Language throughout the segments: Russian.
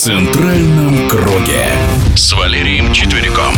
центральном круге с Валерием Четвериком.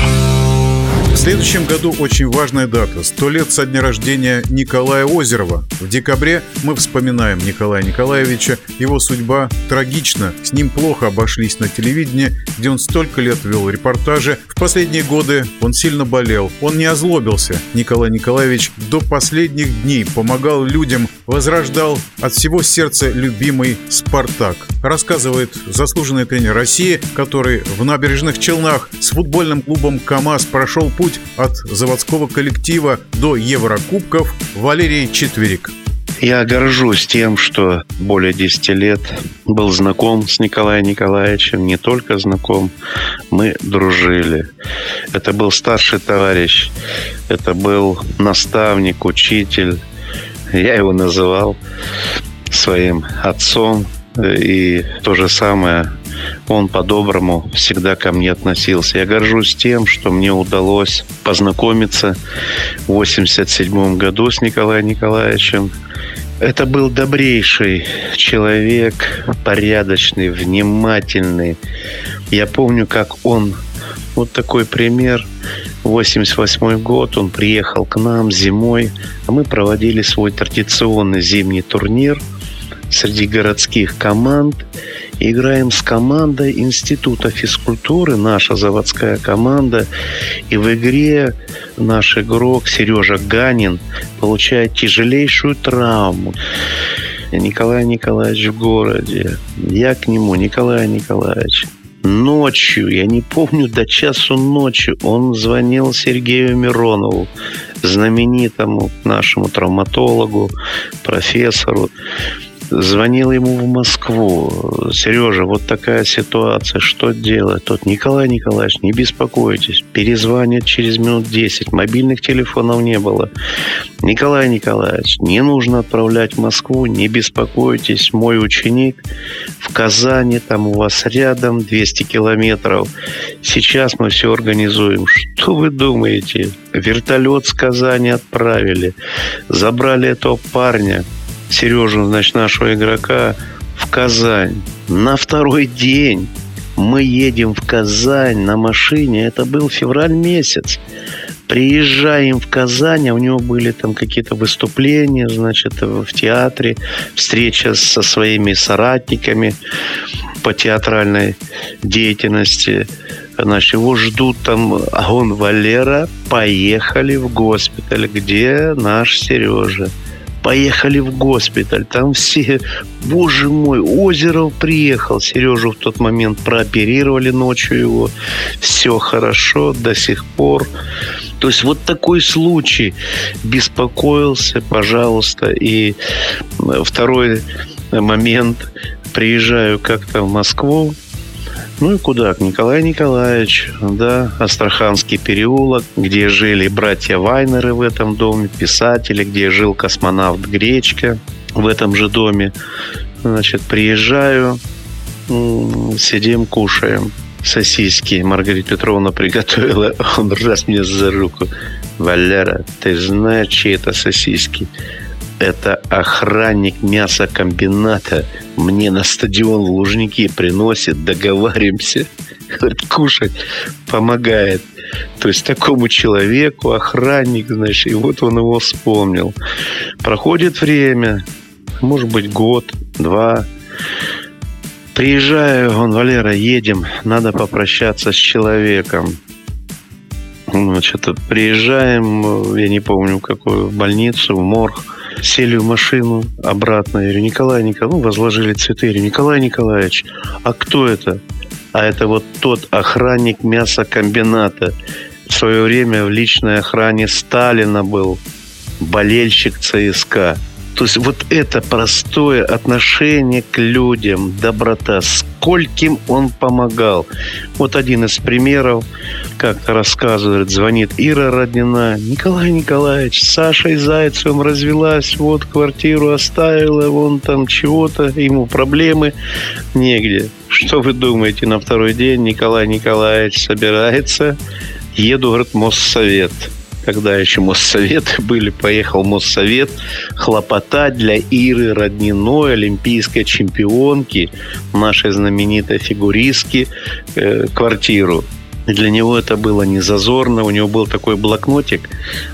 В следующем году очень важная дата. Сто лет со дня рождения Николая Озерова. В декабре мы вспоминаем Николая Николаевича. Его судьба трагична. С ним плохо обошлись на телевидении, где он столько лет вел репортажи. В последние годы он сильно болел. Он не озлобился. Николай Николаевич до последних дней помогал людям, возрождал от всего сердца любимый «Спартак». Рассказывает заслуженный тренер России, который в набережных Челнах с футбольным клубом «КамАЗ» прошел путь от заводского коллектива до Еврокубков Валерий Четверик. Я горжусь тем, что более 10 лет был знаком с Николаем Николаевичем, не только знаком, мы дружили. Это был старший товарищ, это был наставник, учитель. Я его называл своим отцом, и то же самое он по-доброму всегда ко мне относился. Я горжусь тем, что мне удалось познакомиться в 87 году с Николаем Николаевичем. Это был добрейший человек, порядочный, внимательный. Я помню, как он, вот такой пример, 88 год, он приехал к нам зимой, а мы проводили свой традиционный зимний турнир среди городских команд – играем с командой Института физкультуры, наша заводская команда. И в игре наш игрок Сережа Ганин получает тяжелейшую травму. Николай Николаевич в городе. Я к нему, Николай Николаевич. Ночью, я не помню, до часу ночи он звонил Сергею Миронову, знаменитому нашему травматологу, профессору звонил ему в Москву. Сережа, вот такая ситуация, что делать? Тот Николай Николаевич, не беспокойтесь, перезвонят через минут 10. Мобильных телефонов не было. Николай Николаевич, не нужно отправлять в Москву, не беспокойтесь, мой ученик в Казани, там у вас рядом 200 километров. Сейчас мы все организуем. Что вы думаете? Вертолет с Казани отправили. Забрали этого парня. Сережу, значит, нашего игрока в Казань. На второй день мы едем в Казань на машине. Это был февраль месяц. Приезжаем в Казань, а у него были там какие-то выступления, значит, в театре, встреча со своими соратниками по театральной деятельности. Значит, его ждут там, а он, Валера, поехали в госпиталь, где наш Сережа поехали в госпиталь. Там все, боже мой, Озеров приехал. Сережу в тот момент прооперировали ночью его. Все хорошо до сих пор. То есть вот такой случай. Беспокоился, пожалуйста. И второй момент. Приезжаю как-то в Москву, ну и куда? Николай Николаевич, да, Астраханский переулок, где жили братья Вайнеры в этом доме, писатели, где жил космонавт Гречка в этом же доме. Значит, приезжаю, сидим, кушаем. Сосиски Маргарита Петровна приготовила. Он раз мне за руку. Валера, ты знаешь, чьи это сосиски? это охранник мясокомбината мне на стадион в Лужники приносит, договариваемся, говорит, кушать, помогает. То есть такому человеку охранник, знаешь, и вот он его вспомнил. Проходит время, может быть, год, два. Приезжаю, он, Валера, едем, надо попрощаться с человеком. Значит, приезжаем, я не помню, в какую больницу, в морг сели в машину обратно. Я говорю, Николай Николаевич, ну, возложили цветы. Я говорю, Николай Николаевич, а кто это? А это вот тот охранник мясокомбината. В свое время в личной охране Сталина был болельщик ЦСКА. То есть вот это простое отношение к людям, доброта, скольким он помогал. Вот один из примеров, как-то рассказывает, звонит Ира Роднина. Николай Николаевич, с Сашей Зайцевым развелась, вот квартиру оставила, вон там чего-то, ему проблемы негде. Что вы думаете, на второй день Николай Николаевич собирается, еду, говорит, Моссовет когда еще Моссоветы были, поехал Моссовет хлопотать для Иры Родниной, олимпийской чемпионки, нашей знаменитой фигуристки, э, квартиру. И для него это было не зазорно. У него был такой блокнотик,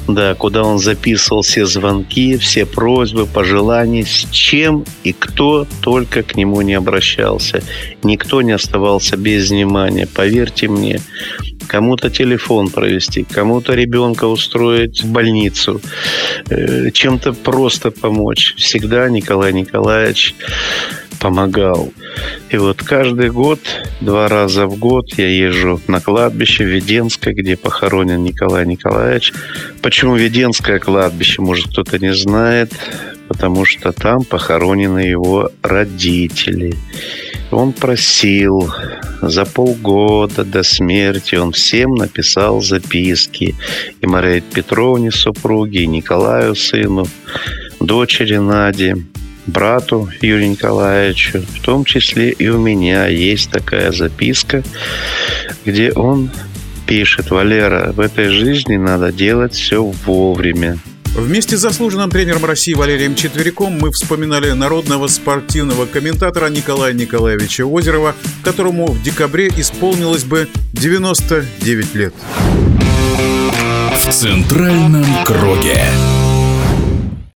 да, куда он записывал все звонки, все просьбы, пожелания, с чем и кто только к нему не обращался. Никто не оставался без внимания. Поверьте мне, кому-то телефон провести, кому-то ребенка устроить в больницу, э, чем-то просто помочь. Всегда Николай Николаевич помогал. И вот каждый год, два раза в год я езжу на кладбище Веденское, где похоронен Николай Николаевич. Почему Веденское кладбище, может кто-то не знает, потому что там похоронены его родители. Он просил за полгода до смерти, он всем написал записки. И Марии Петровне, супруге, и Николаю, сыну, дочери Наде брату Юрию Николаевичу, в том числе и у меня есть такая записка, где он пишет, Валера, в этой жизни надо делать все вовремя. Вместе с заслуженным тренером России Валерием Четверяком мы вспоминали народного спортивного комментатора Николая Николаевича Озерова, которому в декабре исполнилось бы 99 лет. В центральном круге.